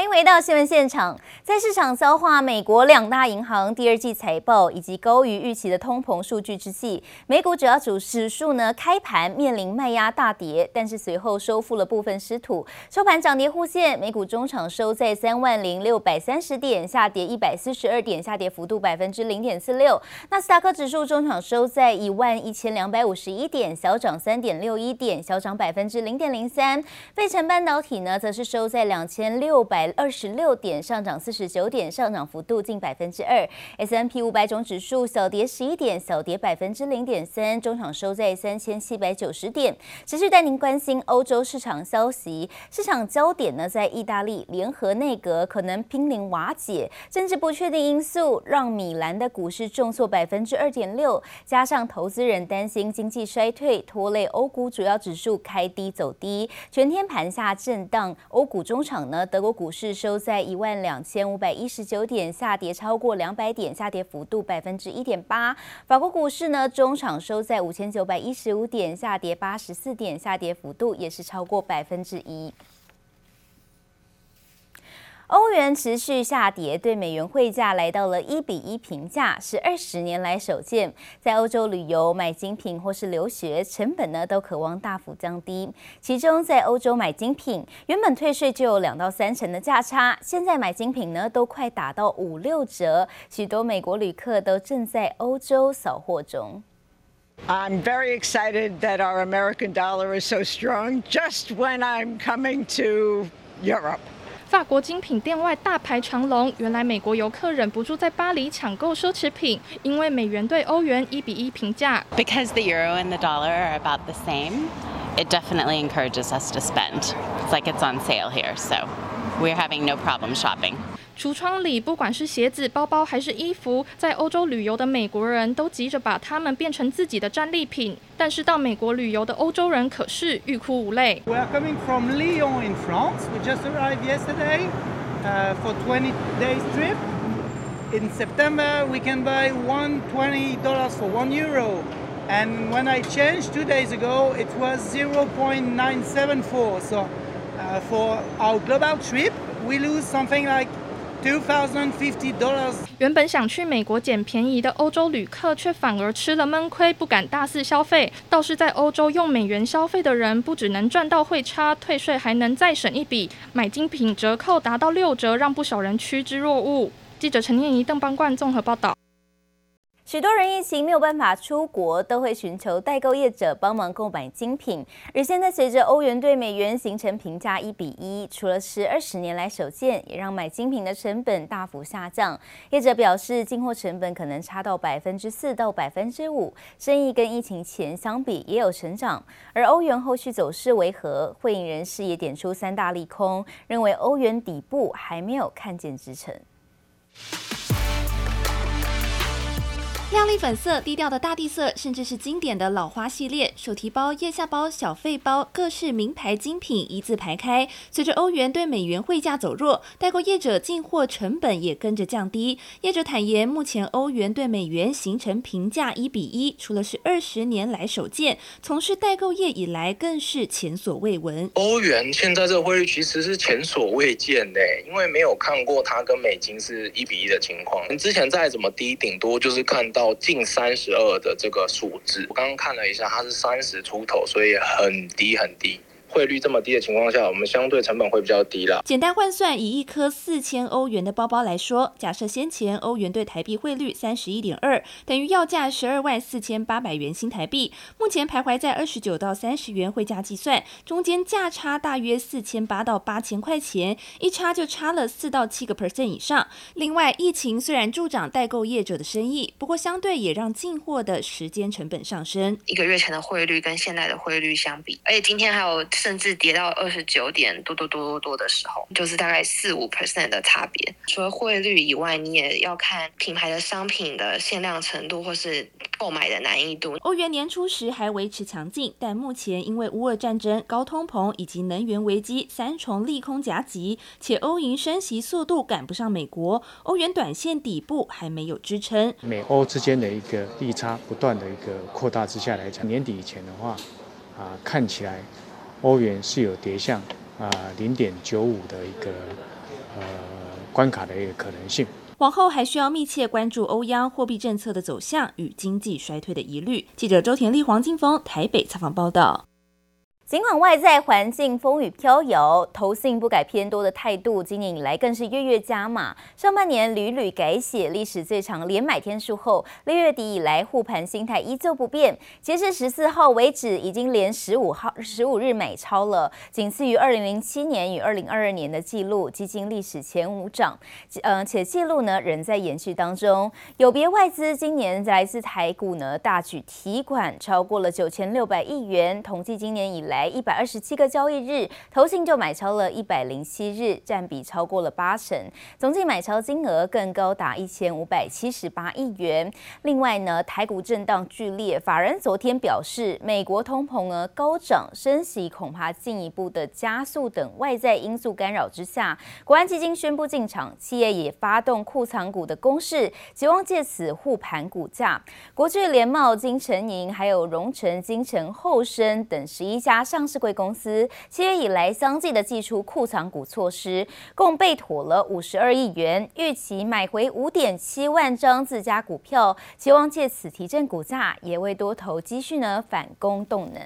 欢迎回到新闻现场。在市场消化美国两大银行第二季财报以及高于预期的通膨数据之际，美股主要主指数呢开盘面临卖压大跌，但是随后收复了部分失土，收盘涨跌互现。美股中场收在三万零六百三十点，下跌一百四十二点，下跌幅度百分之零点四六。纳斯达克指数中场收在一万一千两百五十一点，小涨三点六一点，小涨百分之零点零三。费城半导体呢，则是收在两千六百。二十六点，上涨四十九点，上涨幅度近百分之二。S&P 五百种指数小跌十一点，小跌百分之零点三，中场收在三千七百九十点。持续带您关心欧洲市场消息，市场焦点呢在意大利联合内阁可能濒临瓦解，政治不确定因素让米兰的股市重挫百分之二点六，加上投资人担心经济衰退拖累欧股主要指数开低走低，全天盘下震荡。欧股中场呢，德国股市。是收在一万两千五百一十九点，下跌超过两百点，下跌幅度百分之一点八。法国股市呢，中场收在五千九百一十五点，下跌八十四点，下跌幅度也是超过百分之一。欧元持续下跌，对美元汇价来到了一比一平价，是二十年来首见。在欧洲旅游、买精品或是留学，成本呢都渴望大幅降低。其中，在欧洲买精品，原本退税就有两到三成的价差，现在买精品呢都快打到五六折。许多美国旅客都正在欧洲扫货中。I'm very excited that our American dollar is so strong just when I'm coming to Europe. 法国精品店外大排长龙，原来美国游客忍不住在巴黎抢购奢侈品，因为美元对欧元一比一平价。Because the euro and the dollar are about the same, it definitely encourages us to spend. It's like it's on sale here, so we're having no problem shopping. 橱窗里，不管是鞋子、包包还是衣服，在欧洲旅游的美国人都急着把它们变成自己的战利品。但是到美国旅游的欧洲人可是欲哭无泪。We are coming from Lyon in France. We just arrived yesterday for 20 days trip. In September, we can buy one twenty dollars for one euro. And when I changed two days ago, it was 0.974. So for our global trip, we lose something like 原本想去美国捡便宜的欧洲旅客，却反而吃了闷亏，不敢大肆消费。倒是在欧洲用美元消费的人，不只能赚到汇差，退税还能再省一笔，买精品折扣达到六折，让不少人趋之若鹜。记者陈念怡、邓邦冠综合报道。许多人疫情没有办法出国，都会寻求代购业者帮忙购买精品。而现在随着欧元对美元形成平价一比一，除了是二十年来首见，也让买精品的成本大幅下降。业者表示，进货成本可能差到百分之四到百分之五，生意跟疫情前相比也有成长。而欧元后续走势为何？汇银人士也点出三大利空，认为欧元底部还没有看见支撑。亮丽粉色、低调的大地色，甚至是经典的老花系列手提包、腋下包、小费包，各式名牌精品一字排开。随着欧元对美元汇价走弱，代购业者进货成本也跟着降低。业者坦言，目前欧元对美元形成平价一比一，除了是二十年来首见，从事代购业以来更是前所未闻。欧元现在这个汇率其实是前所未见的，因为没有看过它跟美金是一比一的情况。你之前再怎么低，顶多就是看到。到近三十二的这个数字，我刚刚看了一下，它是三十出头，所以很低很低。汇率这么低的情况下，我们相对成本会比较低了。简单换算，以一颗四千欧元的包包来说，假设先前欧元对台币汇率三十一点二，等于要价十二万四千八百元新台币。目前徘徊在二十九到三十元汇价计算，中间价差大约四千八到八千块钱，一差就差了四到七个 percent 以上。另外，疫情虽然助长代购业者的生意，不过相对也让进货的时间成本上升。一个月前的汇率跟现在的汇率相比，而且今天还有。甚至跌到二十九点多多多多多的时候，就是大概四五 percent 的差别。除了汇率以外，你也要看品牌的商品的限量程度，或是购买的难易度。欧元年初时还维持强劲，但目前因为乌俄战争、高通膨以及能源危机三重利空夹击，且欧银升息速度赶不上美国，欧元短线底部还没有支撑。美欧之间的一个利差不断的一个扩大之下来讲，年底以前的话，啊，看起来。欧元是有跌向啊零点九五的一个呃关卡的一个可能性。往后还需要密切关注欧央货币政策的走向与经济衰退的疑虑。记者周田丽、黄金峰台北采访报道。尽管外在环境风雨飘摇，投信不改偏多的态度，今年以来更是月月加码。上半年屡屡改写历史最长连买天数后，六月底以来护盘心态依旧不变。截至十四号为止，已经连十五号十五日买超了，仅次于二零零七年与二零二二年的记录，基金历史前五涨。嗯，且记录呢仍在延续当中。有别外资今年来自台股呢大举提款，超过了九千六百亿元，统计今年以来。一百二十七个交易日，投信就买超了一百零七日，占比超过了八成，总计买超金额更高达一千五百七十八亿元。另外呢，台股震荡剧烈，法人昨天表示，美国通膨额高涨，升息恐怕进一步的加速等外在因素干扰之下，国安基金宣布进场，企业也发动库藏股的攻势，希望借此护盘股价。国巨联茂、金城银还有荣成、金城后生等十一家上市贵公司七月以来相继的祭出库藏股措施，共备妥了五十二亿元，预期买回五点七万张自家股票，期望借此提振股价，也为多头积蓄呢反攻动能。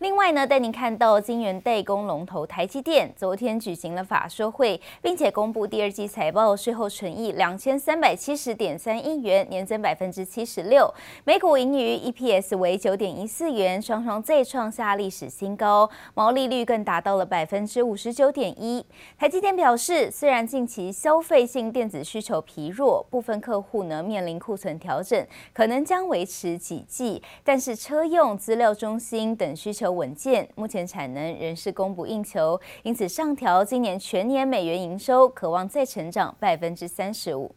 另外呢，带您看到晶圆代工龙头台积电昨天举行了法说会，并且公布第二季财报，税后纯益两千三百七十点三亿元，年增百分之七十六，每股盈余 EPS 为九点一四元，双双再创下历史新高，毛利率更达到了百分之五十九点一。台积电表示，虽然近期消费性电子需求疲弱，部分客户呢面临库存调整，可能将维持几季，但是车用资料中心等需需求稳健，目前产能仍是供不应求，因此上调今年全年美元营收，渴望再成长百分之三十五。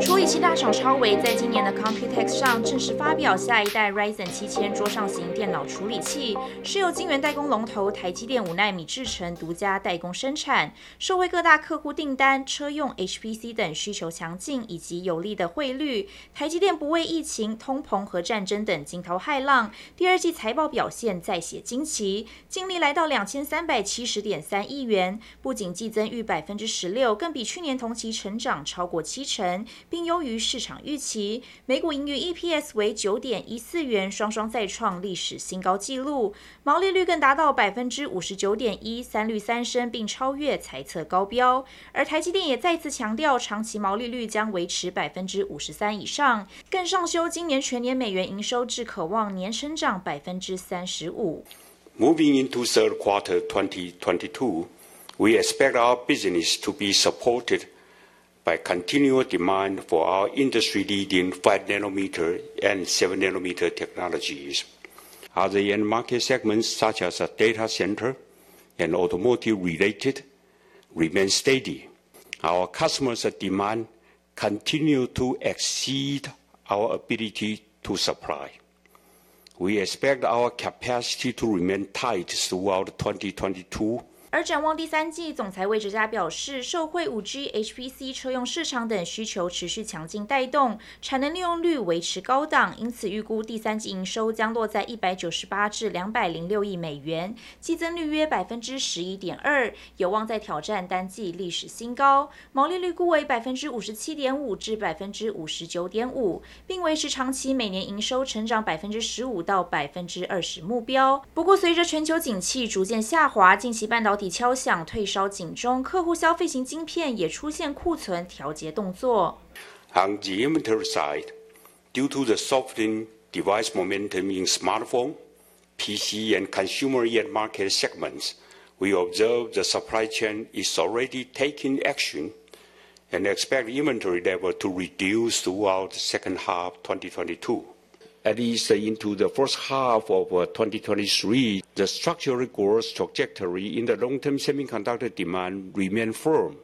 处理器大厂超微在今年的 Computex 上正式发表下一代 Ryzen 七千桌上型电脑处理器，是由晶圆代工龙头台积电五奈米制程独家代工生产，受惠各大客户订单、车用 HPC 等需求强劲以及有利的汇率，台积电不畏疫情、通膨和战争等惊涛骇浪，第二季财报表现再写惊奇，净利来到两千三百七十点三亿元，不仅季增逾百分之十六，更比去年同期成长超过七成。并优于市场预期，每股盈余 EPS 为九点一四元，双双再创历史新高纪录，毛利率更达到百分之五十九点一，三率三升，并超越财测高标。而台积电也再次强调，长期毛利率将维持百分之五十三以上，更上修今年全年美元营收至可望年成长百分之三十五。Moving into third quarter 2022, we expect our business to be supported. By continued demand for our industry-leading five nanometer and seven nanometer technologies, other end market segments such as data center and automotive-related remain steady. Our customers' demand continue to exceed our ability to supply. We expect our capacity to remain tight throughout 2022. 而展望第三季，总裁魏哲嘉表示，受惠五 G、HPC 车用市场等需求持续强劲带动，产能利用率维持高档，因此预估第三季营收将落在一百九十八至两百零六亿美元，季增率约百分之十一点二，有望再挑战单季历史新高。毛利率估为百分之五十七点五至百分之五十九点五，并维持长期每年营收成长百分之十五到百分之二十目标。不过，随着全球景气逐渐下滑，近期半导体敲响退烧警钟，客户消费型晶片也出现库存调节动作。On the inventory side, due to the softening device momentum in smartphone, PC, and consumer end market segments, we observe the supply chain is already taking action and expect inventory level to reduce throughout the second half 2022. At least into the first half of uh, 2023, the structural growth trajectory in the long-term semiconductor demand remain firm,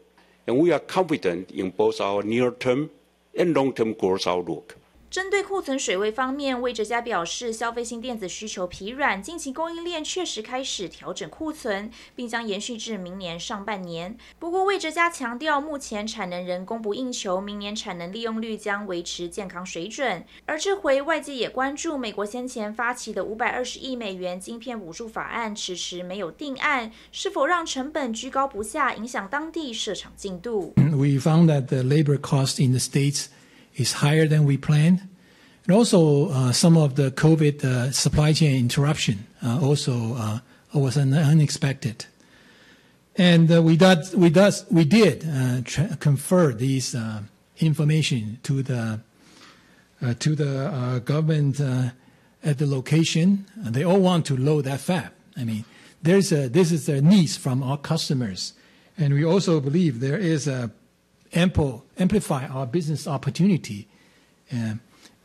and we are confident in both our near-term and long-term growth outlook. 针对库存水位方面，魏哲家表示，消费性电子需求疲软，近期供应链确实开始调整库存，并将延续至明年上半年。不过，魏哲家强调，目前产能仍供不应求，明年产能利用率将维持健康水准。而这回外界也关注，美国先前发起的五百二十亿美元晶片补助法案迟迟没有定案，是否让成本居高不下，影响当地设厂进度？We found that the labor cost in the states is higher than we planned. And also, uh, some of the COVID uh, supply chain interruption uh, also uh, was unexpected. And uh, we, did uh, confer these information to the, to the government at the location. they all want to load that fab. I mean, there's a, this is a needs from our customers. And we also believe there is a ample amplify our business opportunity and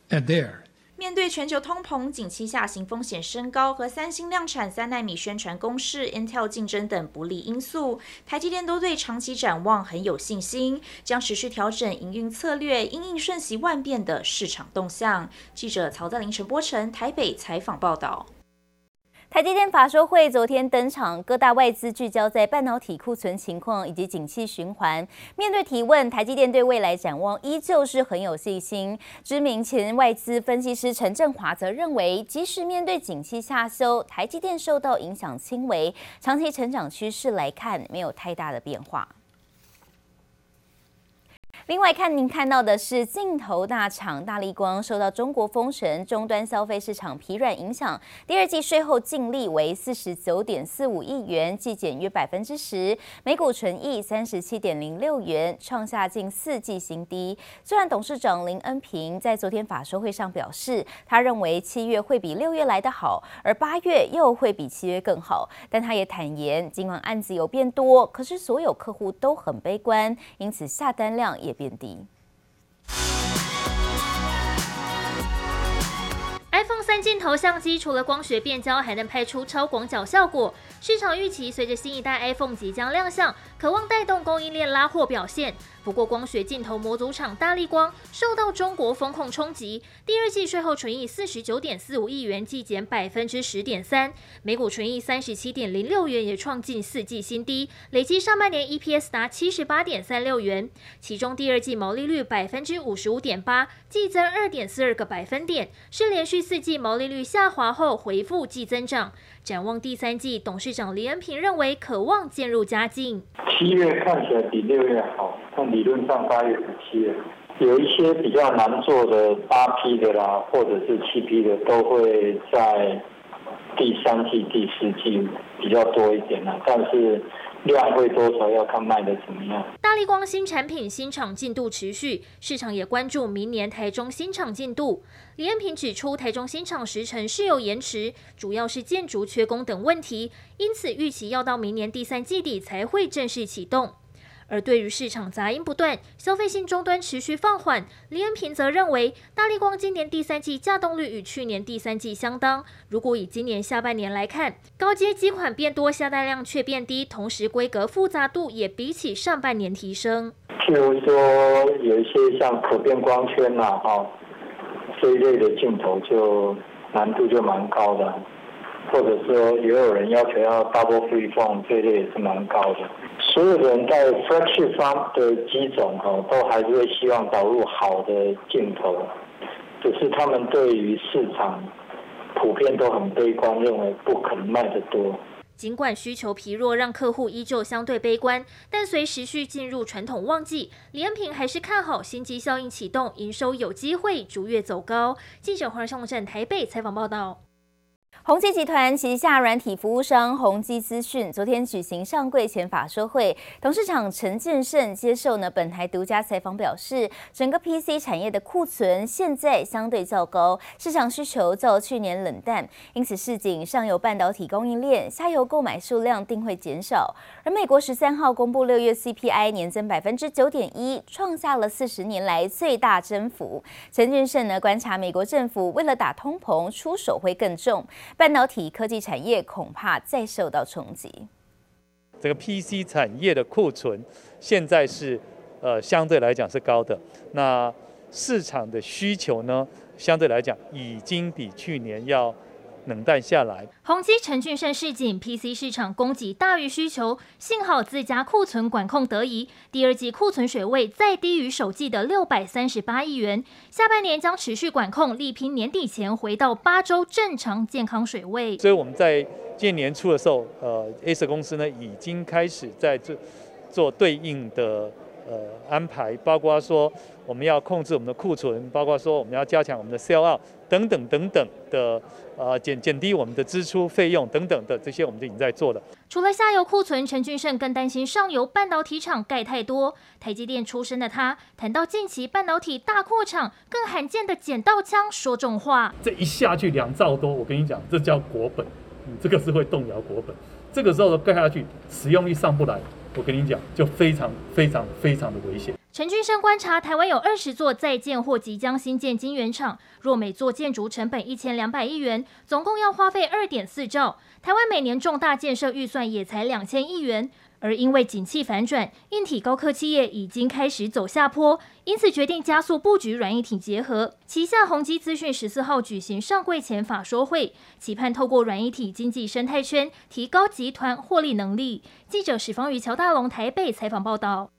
there. 面对全球通膨、景气下行风险升高和三星量产三纳米宣传攻势、Intel 竞争等不利因素，台积电都对长期展望很有信心，将持续调整营运策略，因应瞬息万变的市场动向。记者曹在凌、陈波成台北采访报道。台积电法说会昨天登场，各大外资聚焦在半导体库存情况以及景气循环。面对提问，台积电对未来展望依旧是很有信心。知名前外资分析师陈振华则认为，即使面对景气下修，台积电受到影响轻微，长期成长趋势来看没有太大的变化。另外，看您看到的是镜头大厂大力光受到中国封城、终端消费市场疲软影响，第二季税后净利为四十九点四五亿元，季减约百分之十，每股纯益三十七点零六元，创下近四季新低。虽然董事长林恩平在昨天法说会上表示，他认为七月会比六月来得好，而八月又会比七月更好，但他也坦言，尽管案子有变多，可是所有客户都很悲观，因此下单量也变低。iPhone 三镜头相机除了光学变焦，还能拍出超广角效果。市场预期随着新一代 iPhone 即将亮相，可望带动供应链拉货表现。不过，光学镜头模组厂大力光受到中国封控冲击，第二季税后纯益四十九点四五亿元，季减百分之十点三，每股纯益三十七点零六元，也创近四季新低。累计上半年 EPS 达七十八点三六元，其中第二季毛利率百分之五十五点八，季增二点四二个百分点，是连续四季毛利率下滑后回复季增长。展望第三季，董事长李恩平认为渴望渐入佳境。七月看起来比六月好，但理论上八月比七月有一些比较难做的八批的啦，或者是七批的，都会在第三季、第四季比较多一点啦，但是。量会多少要看卖的怎么样。大力光新产品新厂进度持续，市场也关注明年台中新厂进度。李彦平指出，台中新厂时程是有延迟，主要是建筑缺工等问题，因此预期要到明年第三季底才会正式启动。而对于市场杂音不断，消费性终端持续放缓，李恩平则认为，大力光今年第三季稼动率与去年第三季相当。如果以今年下半年来看，高阶机款变多，下单量却变低，同时规格复杂度也比起上半年提升。譬如说，有一些像可变光圈呐，哈，这一类的镜头就难度就蛮高的。或者说，也有人要求要 double freeform，这类也是蛮高的。所有人在 flagship 的机种哈，都还是会希望导入好的镜头，只是他们对于市场普遍都很悲观，认为不可能卖得多。尽管需求疲弱，让客户依旧相对悲观，但随时序进入传统旺季，李恩平还是看好新机效应启动，营收有机会逐月走高。记者黄尚镇台北采访报道。宏基集团旗下软体服务商宏基资讯昨天举行上柜前法说会，董事长陈建胜接受呢本台独家采访表示，整个 PC 产业的库存现在相对较高，市场需求较去年冷淡，因此市井上游半导体供应链，下游购买数量定会减少。而美国十三号公布六月 CPI 年增百分之九点一，创下了四十年来最大增幅。陈建胜呢观察美国政府为了打通膨，出手会更重。半导体科技产业恐怕再受到冲击。这个 PC 产业的库存现在是呃相对来讲是高的。那市场的需求呢，相对来讲已经比去年要。冷淡下来。宏基陈俊盛示警，PC 市场供给大于需求，幸好自家库存管控得宜，第二季库存水位再低于首季的六百三十八亿元，下半年将持续管控，力拼年底前回到八周正常健康水位。所以我们在今年年初的时候，呃，Acer 公司呢已经开始在做做对应的。呃，安排包括说我们要控制我们的库存，包括说我们要加强我们的 sell out 等等等等的，呃，减减低我们的支出费用等等的这些，我们就已经在做了。除了下游库存，陈俊胜更担心上游半导体厂盖太多。台积电出身的他谈到近期半导体大扩厂，更罕见的捡到枪说重话。这一下去两兆多，我跟你讲，这叫国本，嗯，这个是会动摇国本。这个时候盖下去，使用率上不来。我跟你讲，就非常非常非常的危险。陈俊生观察，台湾有二十座在建或即将新建晶圆厂，若每座建筑成本一千两百亿元，总共要花费二点四兆。台湾每年重大建设预算也才两千亿元。而因为景气反转，硬体高科企业已经开始走下坡，因此决定加速布局软硬体结合。旗下宏基资讯十四号举行上柜前法说会，期盼透过软硬体经济生态圈，提高集团获利能力。记者史方于乔大龙台北采访报道。